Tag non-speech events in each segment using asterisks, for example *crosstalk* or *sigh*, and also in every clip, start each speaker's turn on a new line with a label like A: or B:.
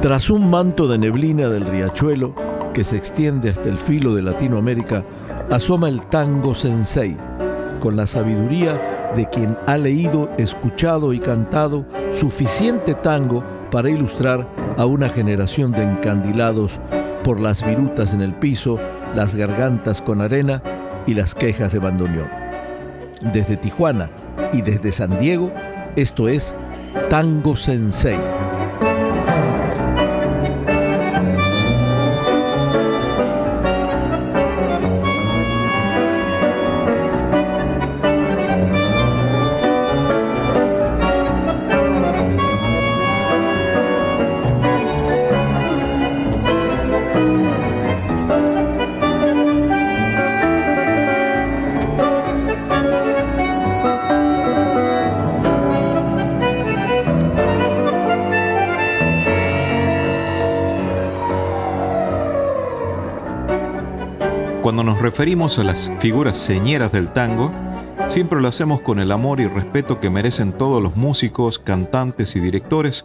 A: Tras un manto de neblina del riachuelo que se extiende hasta el filo de Latinoamérica, asoma el tango sensei, con la sabiduría de quien ha leído, escuchado y cantado suficiente tango para ilustrar a una generación de encandilados por las virutas en el piso, las gargantas con arena y las quejas de bandoneón. Desde Tijuana y desde San Diego, esto es Tango Sensei.
B: Referimos a las figuras señeras del tango, siempre lo hacemos con el amor y respeto que merecen todos los músicos, cantantes y directores,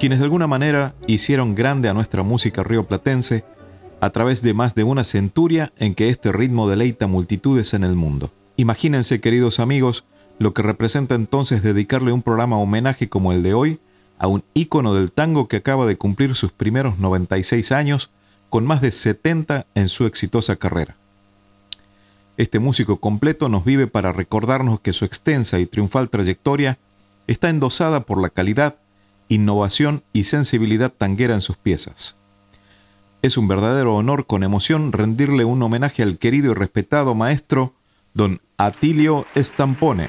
B: quienes de alguna manera hicieron grande a nuestra música rioplatense a través de más de una centuria en que este ritmo deleita multitudes en el mundo. Imagínense, queridos amigos, lo que representa entonces dedicarle un programa homenaje como el de hoy a un ícono del tango que acaba de cumplir sus primeros 96 años con más de 70 en su exitosa carrera. Este músico completo nos vive para recordarnos que su extensa y triunfal trayectoria está endosada por la calidad, innovación y sensibilidad tanguera en sus piezas. Es un verdadero honor con emoción rendirle un homenaje al querido y respetado maestro don Atilio Estampone.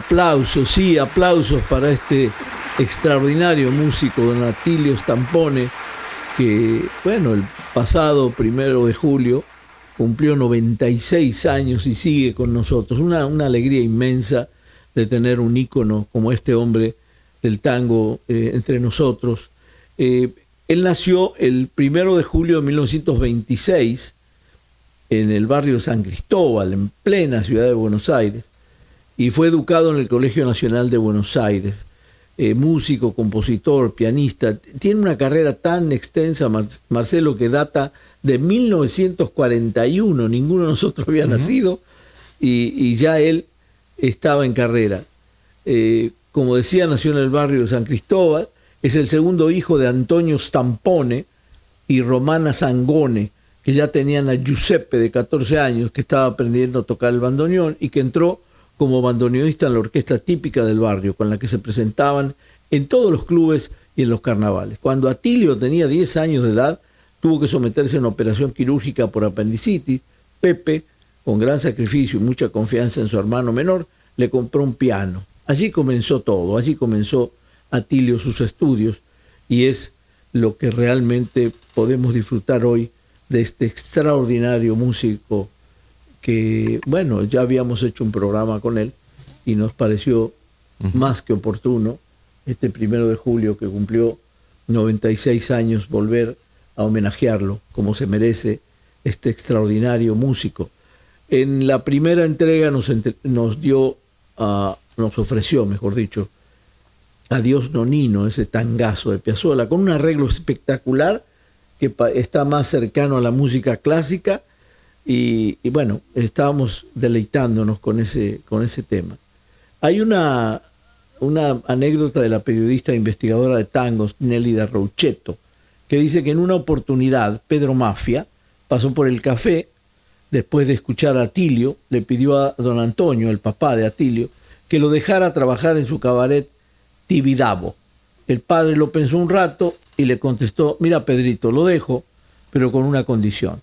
A: Aplausos, sí, aplausos para este extraordinario músico, Don Atilio Stampone, que, bueno, el pasado primero de julio cumplió 96 años y sigue con nosotros. Una, una alegría inmensa de tener un ícono como este hombre del tango eh, entre nosotros. Eh, él nació el primero de julio de 1926 en el barrio San Cristóbal, en plena ciudad de Buenos Aires y fue educado en el Colegio Nacional de Buenos Aires. Eh, músico, compositor, pianista. Tiene una carrera tan extensa, Marcelo, que data de 1941. Ninguno de nosotros había nacido y, ya él estaba en carrera. Eh, como decía, nació en el barrio de San Cristóbal. Es el segundo hijo de Antonio Stampone y Romana Sangone, que ya tenían a Giuseppe de 14 años, que estaba aprendiendo a tocar el bandoneón y que entró como bandoneonista en la orquesta típica del barrio, con la que se presentaban en todos los clubes y en los carnavales. Cuando Atilio tenía 10 años de edad, tuvo que someterse a una operación quirúrgica por apendicitis. Pepe, con gran sacrificio y mucha confianza en su hermano menor, le compró un piano. Allí comenzó todo, allí comenzó Atilio sus estudios y es lo que realmente podemos disfrutar hoy de este extraordinario músico que, bueno, ya habíamos hecho un programa con él y nos pareció más que oportuno este primero de julio que cumplió 96 años volver a homenajearlo como se merece este extraordinario músico. En la primera entrega nos, nos dio, nos ofreció, mejor dicho, Adiós Nonino, ese tangazo de Piazzolla, con un arreglo espectacular que está más cercano a la música clásica y, bueno, estábamos deleitándonos con ese, con ese tema. Hay una, una anécdota de la periodista e investigadora de tangos, Nélida Rouchetto, que dice que en una oportunidad Pedro Mafia pasó por el café, después de escuchar a Atilio, le pidió a don Antonio, el papá de Atilio, que lo dejara trabajar en su cabaret Tibidabo. El padre lo pensó un rato y le contestó, mira Pedrito, lo dejo, pero con una condición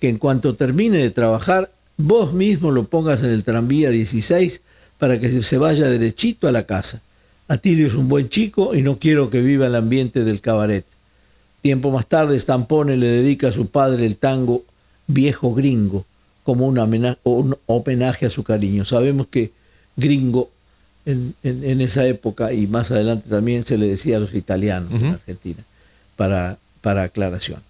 A: que en cuanto termine de trabajar, vos mismo lo pongas en el tranvía 16 para que se vaya derechito a la casa. Atilio es un buen chico y no quiero que viva el ambiente del cabaret. Tiempo más tarde, Stampone le dedica a su padre el tango Viejo Gringo, como un homenaje, a su cariño. Sabemos que gringo en, esa época y más adelante también se le decía a los italianos en Argentina, para, para aclaración.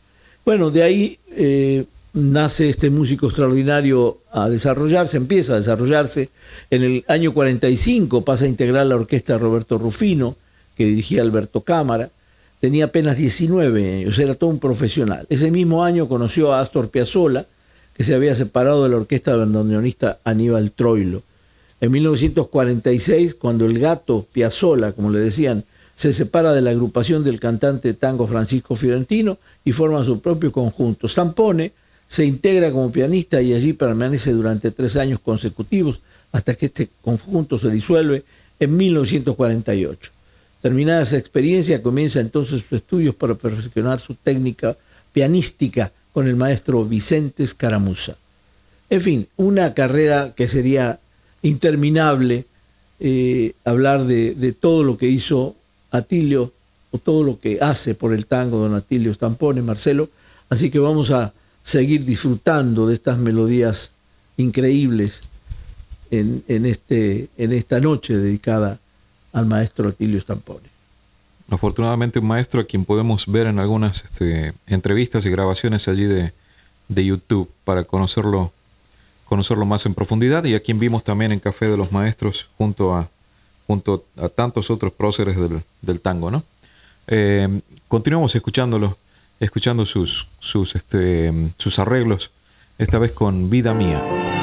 A: Bueno, de ahí eh, nace este músico extraordinario a desarrollarse, empieza a desarrollarse. En el año 45 pasa a integrar la orquesta de Roberto Rufino, que dirigía Alberto Cámara. Tenía apenas 19 años, era todo un profesional. Ese mismo año conoció a Astor Piazzolla, que se había separado de la orquesta bandoneonista Aníbal Troilo. En 1946, cuando el gato Piazzolla, como le decían, se separa de la agrupación del cantante tango Francisco Fiorentino y forma su propio conjunto. Stampone se integra como pianista y allí permanece durante tres años consecutivos hasta que este conjunto se disuelve en 1948. Terminada esa experiencia, comienza entonces sus estudios para perfeccionar su técnica pianística con el maestro Vicente Scaramuza. En fin, una carrera que sería interminable eh, hablar de, de, todo lo que hizo Atilio o todo lo que hace por el tango don Atilio Stampone, Marcelo. Así que vamos a seguir disfrutando de estas melodías increíbles en, en, este, en esta noche dedicada al maestro Atilio Stampone.
B: Afortunadamente un maestro a quien podemos ver en algunas este, entrevistas y grabaciones allí de, de, YouTube para conocerlo, conocerlo más en profundidad y a quien vimos también en Café de los Maestros junto a, junto a tantos otros próceres del, del tango. ¿no? Eh, continuamos escuchándolo, escuchando sus, sus, este, sus arreglos, esta vez con Vida Mía.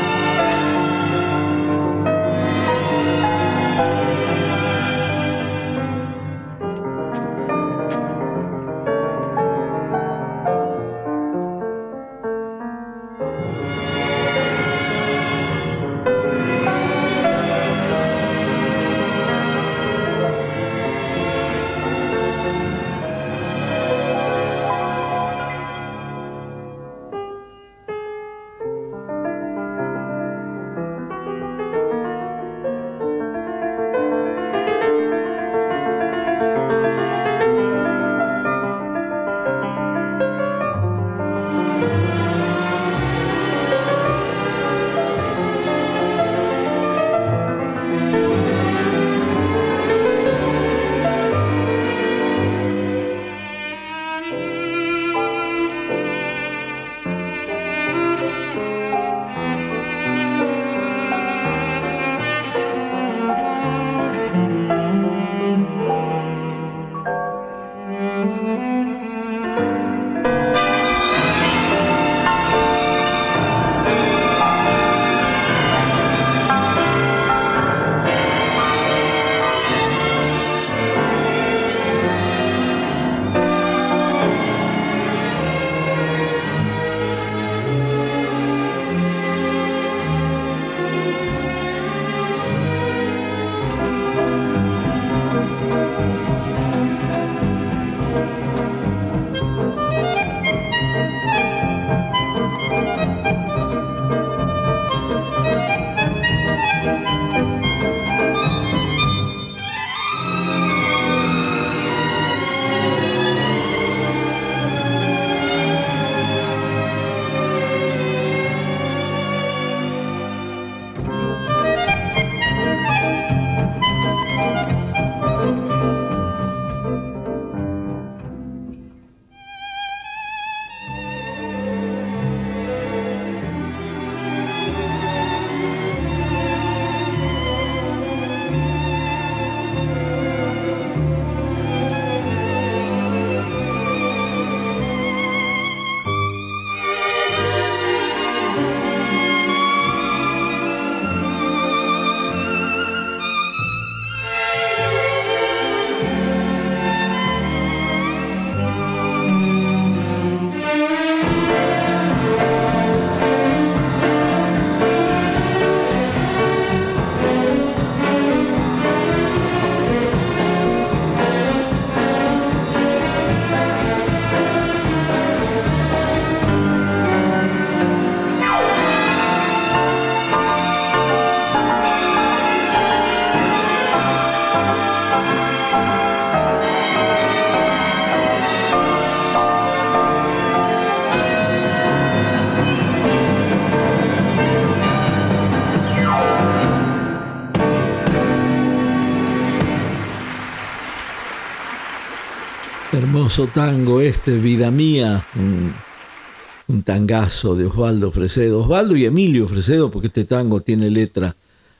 A: Tango este, Vida Mía, un, tangazo de Osvaldo Fresedo. Osvaldo y Emilio Fresedo, porque este tango tiene letra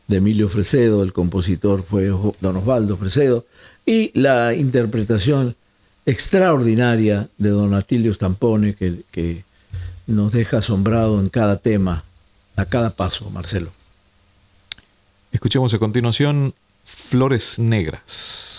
A: de Emilio Fresedo, el compositor fue don Osvaldo Fresedo, y la interpretación extraordinaria de don Atilio Stampone, que, que nos deja asombrado en cada tema, a cada paso, Marcelo.
B: Escuchemos a continuación Flores Negras.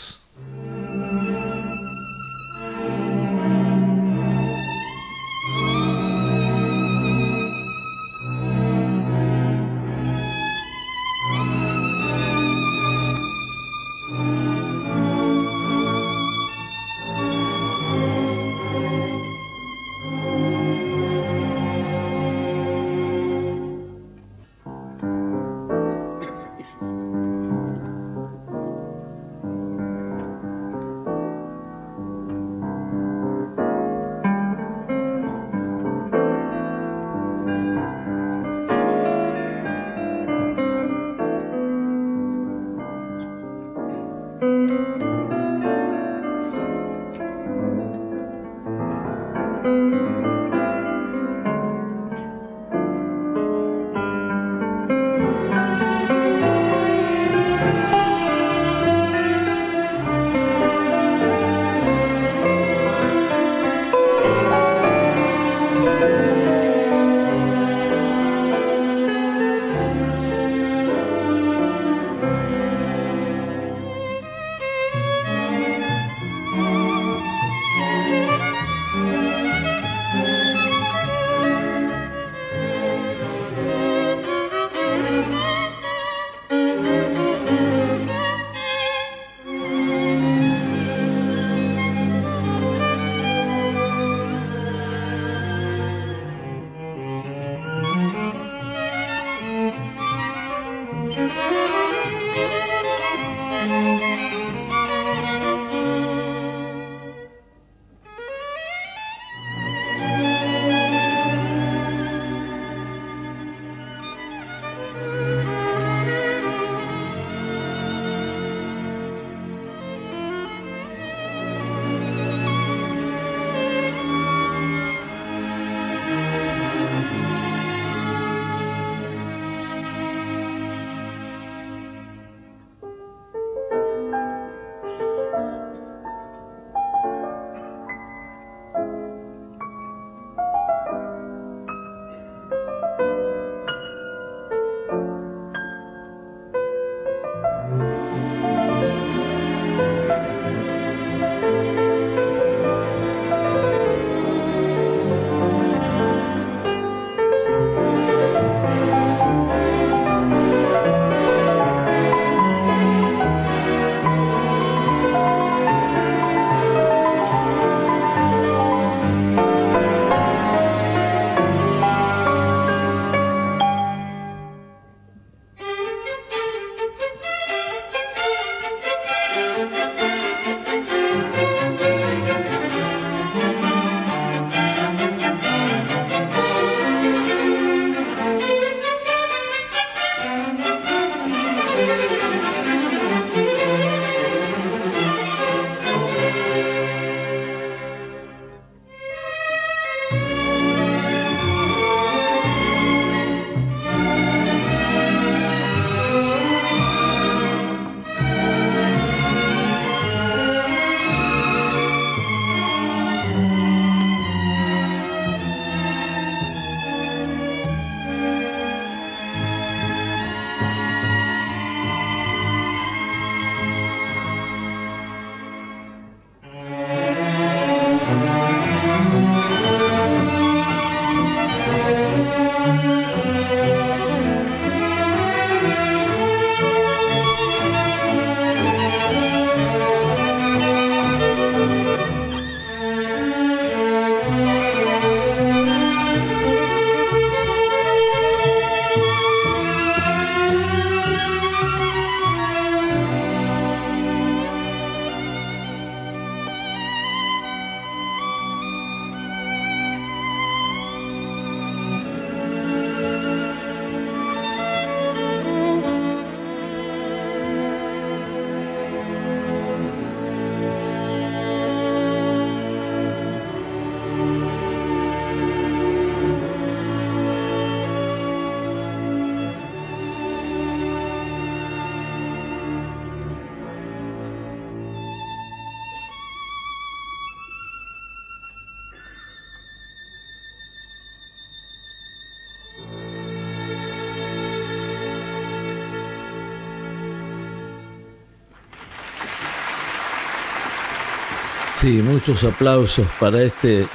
A: Sí, muchos aplausos para este,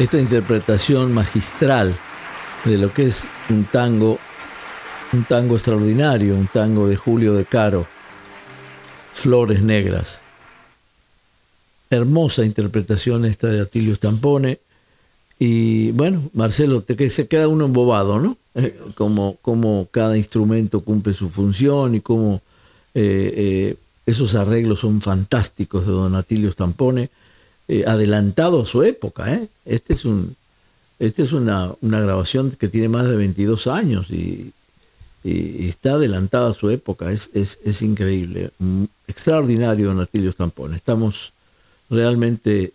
A: esta interpretación magistral de lo que es un tango, un tango extraordinario, un tango de Julio de Caro, Flores Negras. Hermosa interpretación esta de Atilio Stampone. Y bueno, Marcelo, te, se queda uno embobado, ¿no? Eh, como, como cada instrumento cumple su función y cómo eh, eh, esos arreglos son fantásticos de Don Atilio Stampone. Eh, adelantado a su época. ¿eh? Este es, un, este es una, una, grabación que tiene más de 22 años y, y, está adelantada a su época, es, es, increíble, mm, extraordinario Don Atilio Stampone. Estamos realmente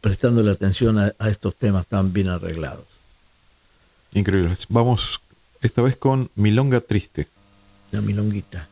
A: prestando la atención a, a estos temas tan bien arreglados.
B: Increíble. Vamos esta vez con Milonga Triste.
A: La milonguita.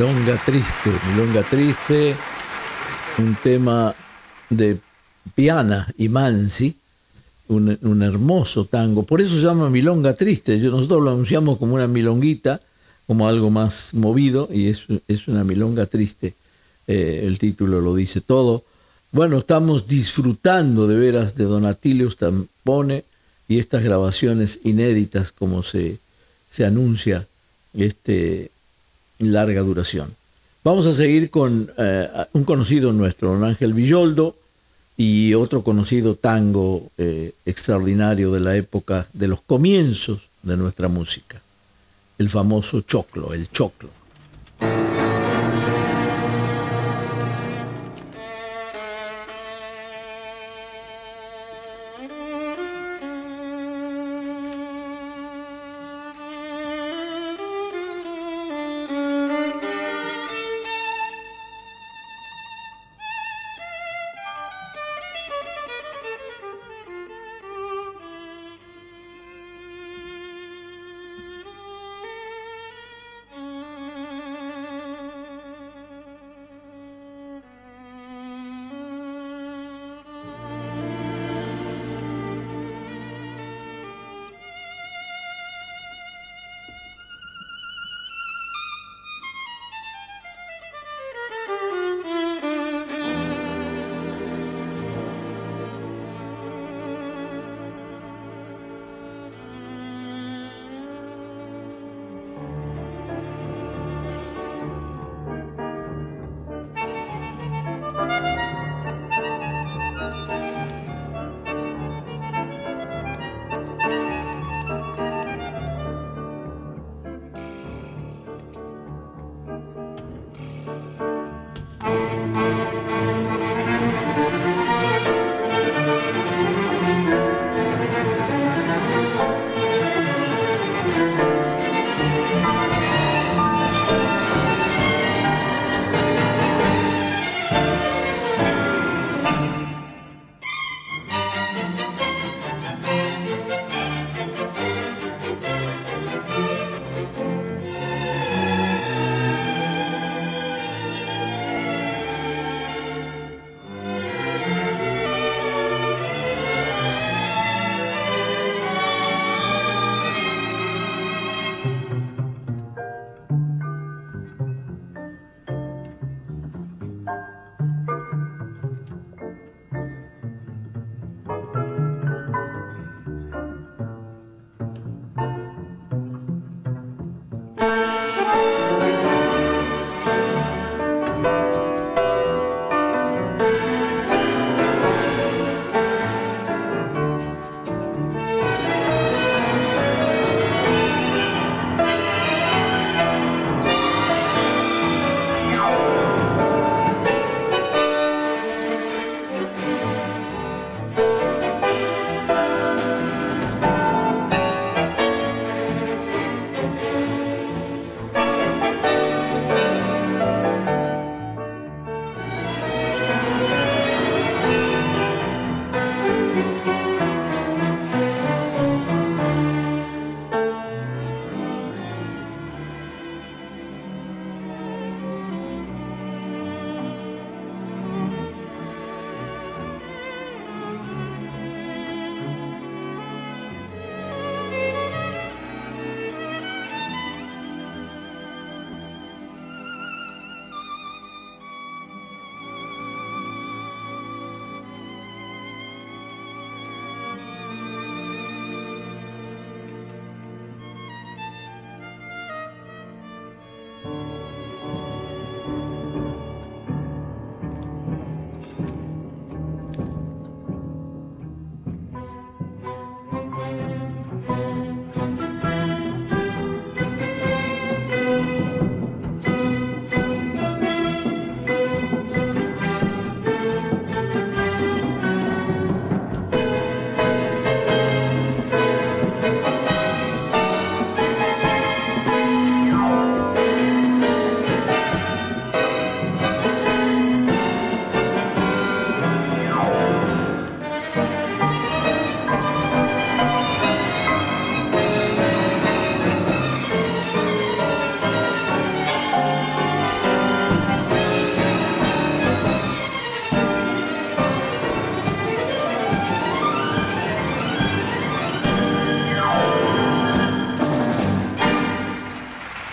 A: Milonga Triste, Milonga Triste, un tema de Piana y Mansi, un, hermoso tango. Por eso se llama Milonga Triste. Nosotros lo anunciamos como una milonguita, como algo más movido, y es, una milonga triste. Eh, el título lo dice todo. Bueno, estamos disfrutando de veras de Donatilio Stampone y estas grabaciones inéditas, como se anuncia este, larga duración. Vamos a seguir con eh, un conocido nuestro, don Ángel Villoldo, y otro conocido tango eh, extraordinario de la época, de los comienzos de nuestra música, el famoso choclo, el choclo.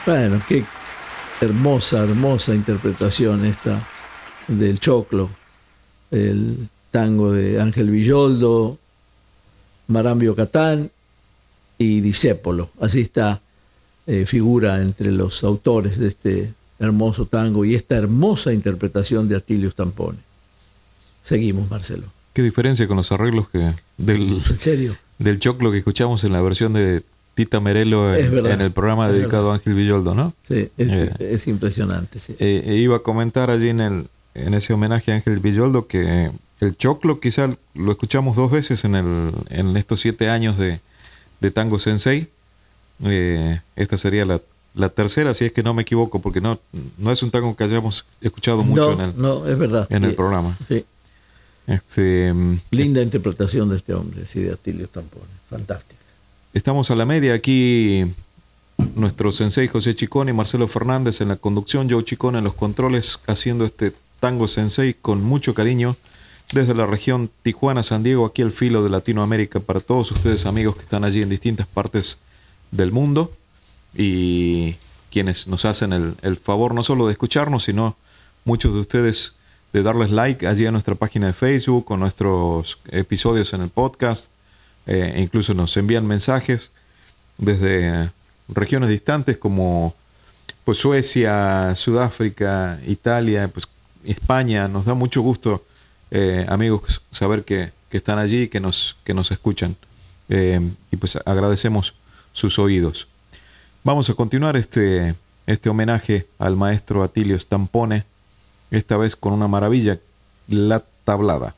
A: Bueno, qué hermosa, hermosa interpretación esta del Choclo, el tango de Ángel Villoldo, Marambio Catán y Disépolo. Así está, eh, figura entre los autores de este hermoso tango y esta hermosa interpretación de Atilio Tampone. Seguimos, Marcelo.
B: ¿Qué diferencia con los arreglos que del,
A: ¿En serio?
B: del choclo que escuchamos en la versión de Tita Merelo en, en el programa dedicado a Ángel Villoldo, ¿no?
A: Sí, es, eh, es impresionante. Sí.
B: Eh, e iba a comentar allí en, el, en ese homenaje a Ángel Villoldo que el choclo quizá lo escuchamos dos veces en, el, en estos siete años de, de Tango Sensei. Eh, esta sería la, la, tercera, si es que no me equivoco, porque no, no es un tango que hayamos escuchado mucho
A: no,
B: en el,
A: no, es verdad.
B: En el programa.
A: Sí.
B: Este,
A: Linda interpretación de este hombre, sí, de Atilio Tampone. Fantástica.
B: Estamos a la media aquí. Nuestro sensei José Chicón y Marcelo Fernández en la conducción, Joe Chicón en los controles, haciendo este tango sensei con mucho cariño desde la región Tijuana, San Diego, aquí el filo de Latinoamérica para todos ustedes amigos que están allí en distintas partes del mundo y quienes nos hacen el, el favor no solo de escucharnos, sino muchos de ustedes de darles like allí a nuestra página de Facebook, con nuestros episodios en el podcast, eh, incluso nos envían mensajes desde regiones distantes como pues Suecia, Sudáfrica, Italia, pues España. Nos da mucho gusto, eh, amigos, saber que, están allí que nos, que nos escuchan. Eh, y pues agradecemos sus oídos. Vamos a continuar este, este homenaje al maestro Atilio Stampone esta vez con una maravilla, la tablada.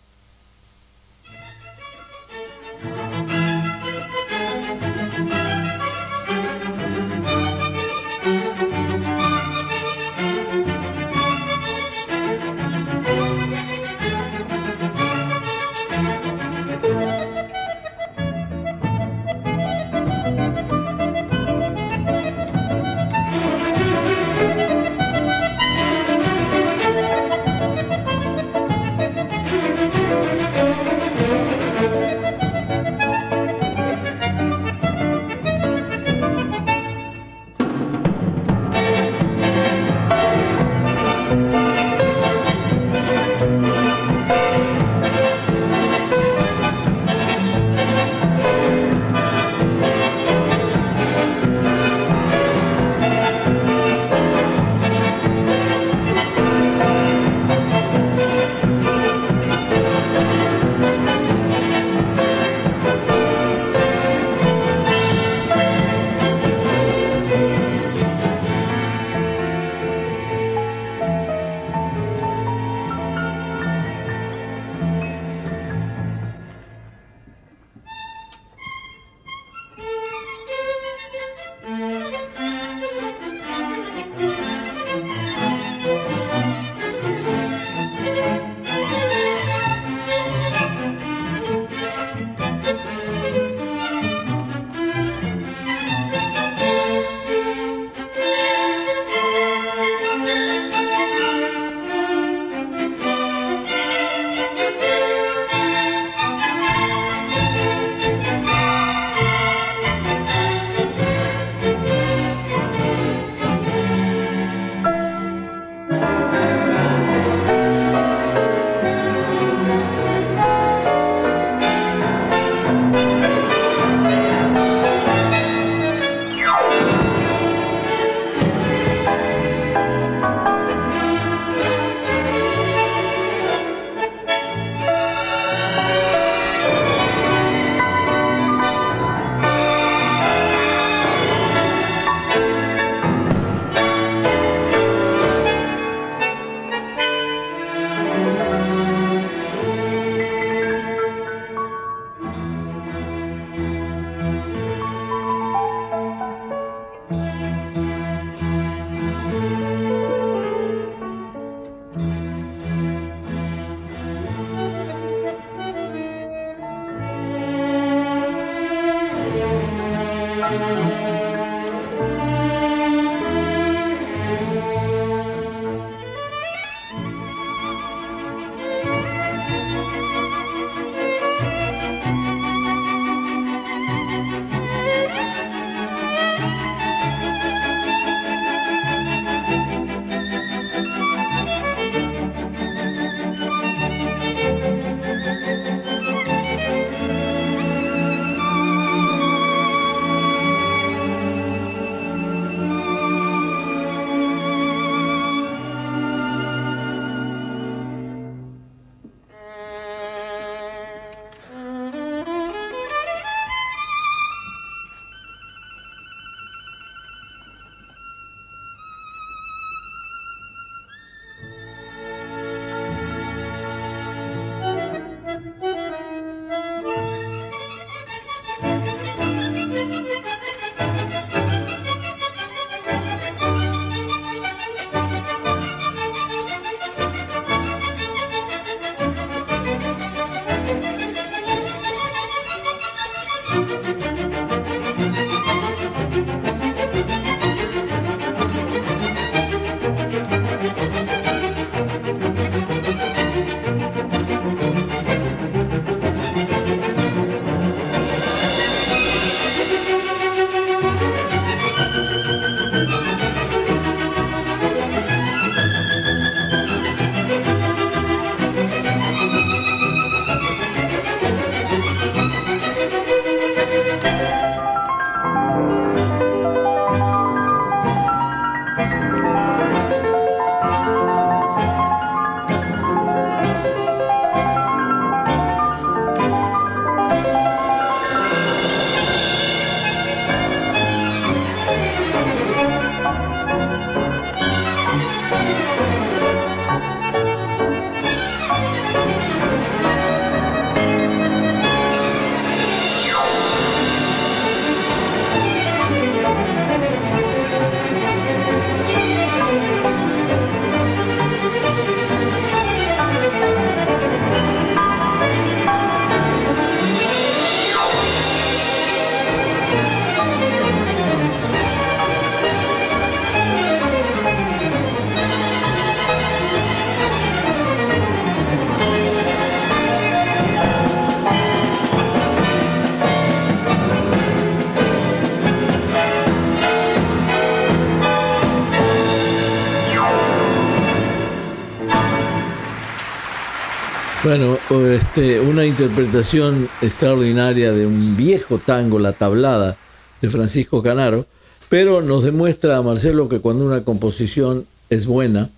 A: Bueno, este, una interpretación extraordinaria de un viejo tango, La Tablada, de Francisco Canaro, pero nos demuestra, Marcelo, que cuando una composición es buena,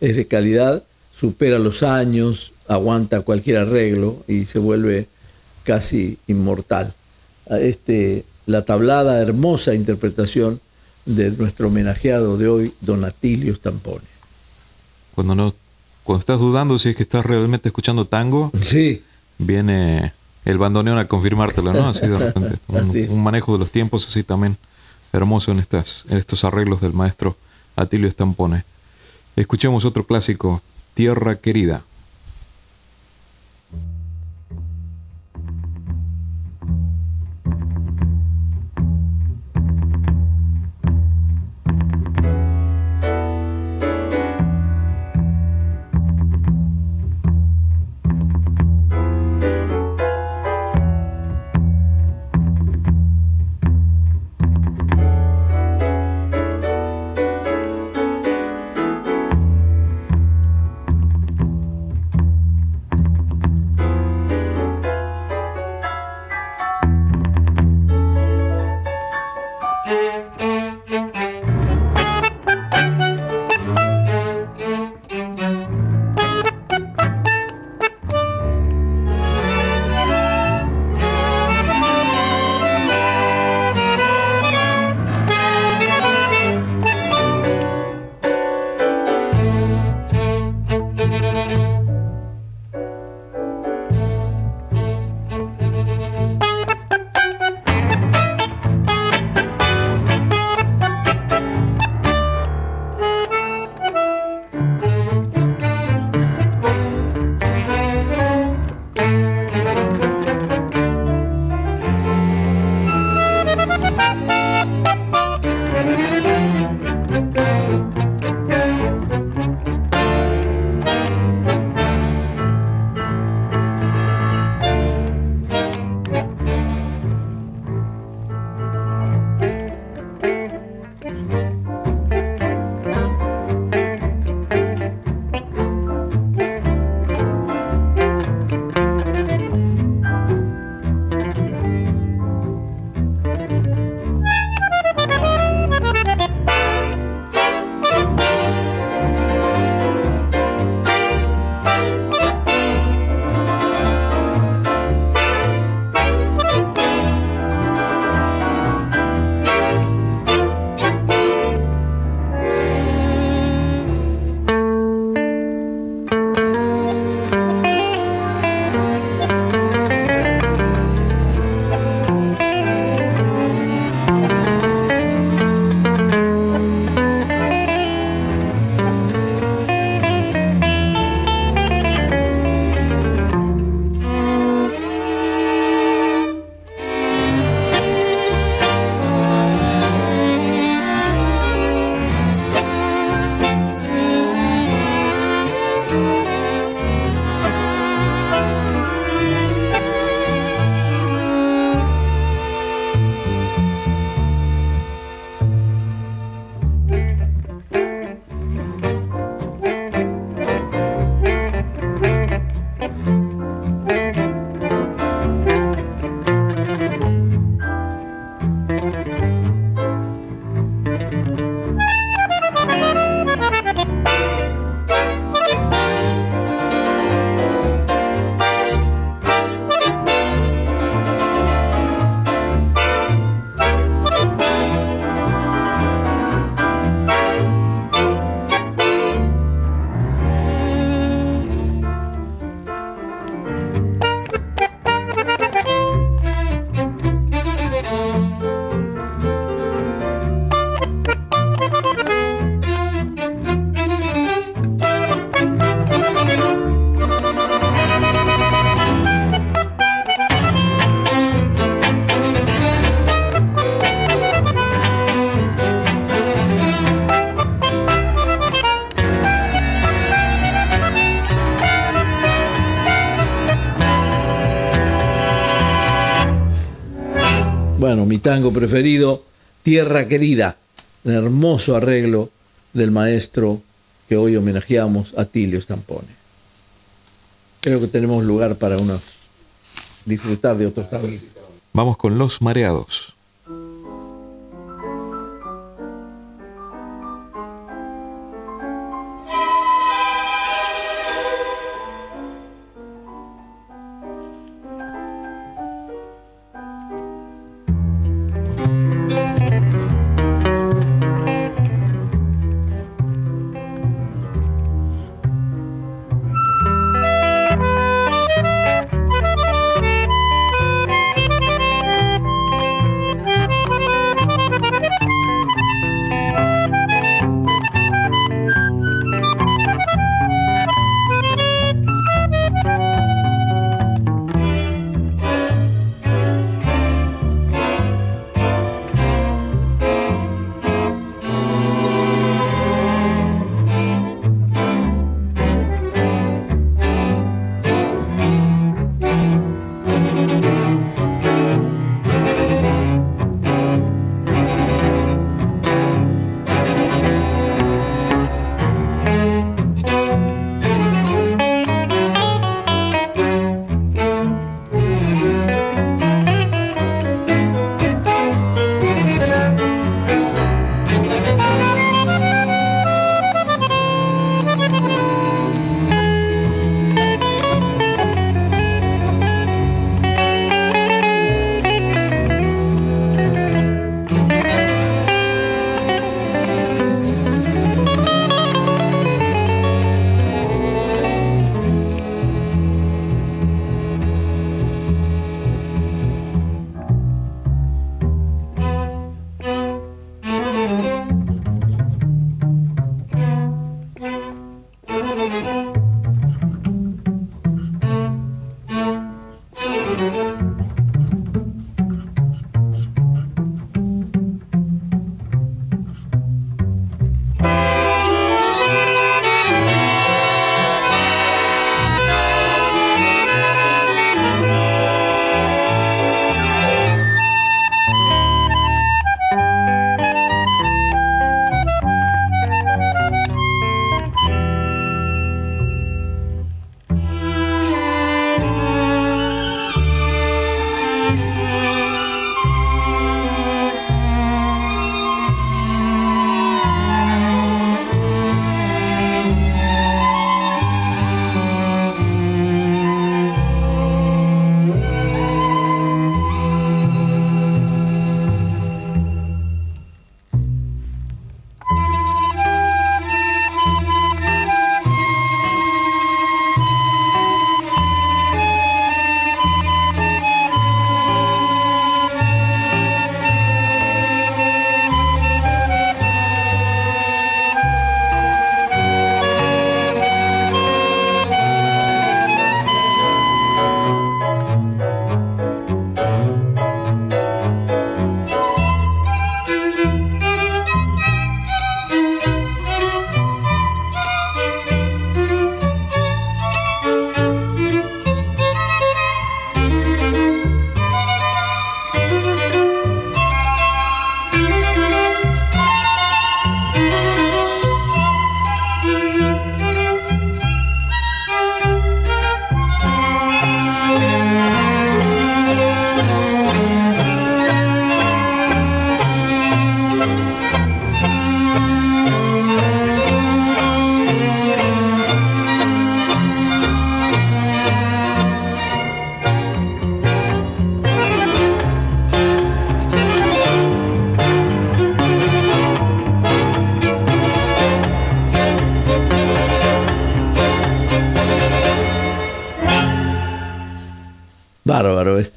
A: es de calidad, supera los años, aguanta cualquier arreglo y se vuelve casi inmortal. Este, la tablada, hermosa interpretación de nuestro homenajeado de hoy, Don Atilio Stampone.
B: Cuando no cuando estás dudando si es que estás realmente escuchando tango,
A: sí.
B: viene el bandoneón a confirmártelo, ¿no? Así de repente. *laughs* Un, manejo de los tiempos así también hermoso en, estas, en estos arreglos del maestro Atilio Estampone. Escuchemos otro clásico, Tierra Querida.
A: Mi tango preferido, Tierra Querida, un hermoso arreglo del maestro que hoy homenajeamos, a Tilio Stampone. Creo que tenemos lugar para uno disfrutar de otros también.
B: Vamos con los mareados.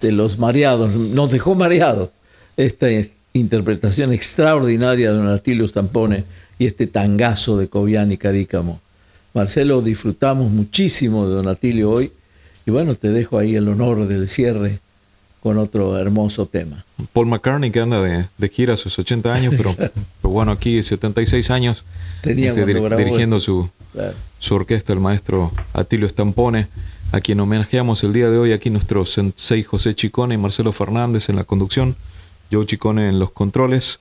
A: Este, los mareados, nos dejó mareados esta interpretación extraordinaria de Don Atilio Stampone y este tangazo de Cobian y Cadícamo. Marcelo, disfrutamos muchísimo de Don Atilio hoy y bueno, te dejo ahí el honor del cierre con otro hermoso tema.
B: Paul McCartney que anda de, gira a sus 80 años, *laughs* pero, bueno, aquí 76 años Tenía este, dirigiendo su, su orquesta, el maestro Atilio Stampone a quien homenajeamos el día de hoy aquí nuestros sensei José Chicone y Marcelo Fernández en la conducción, Joe Chicone en los controles,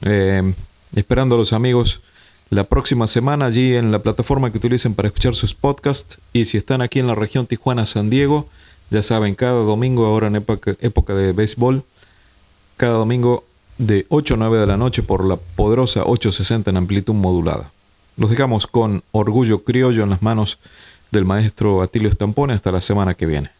B: eh, esperando a los amigos la próxima semana allí en la plataforma que utilicen para escuchar sus podcasts. Y si están aquí en la región Tijuana-San Diego, ya saben, cada domingo, ahora en época, época de béisbol, cada domingo de 8 a 9 de la noche por la poderosa 860 en amplitud modulada. Los dejamos con orgullo criollo en las manos del maestro Atilio Stampone hasta la semana que viene.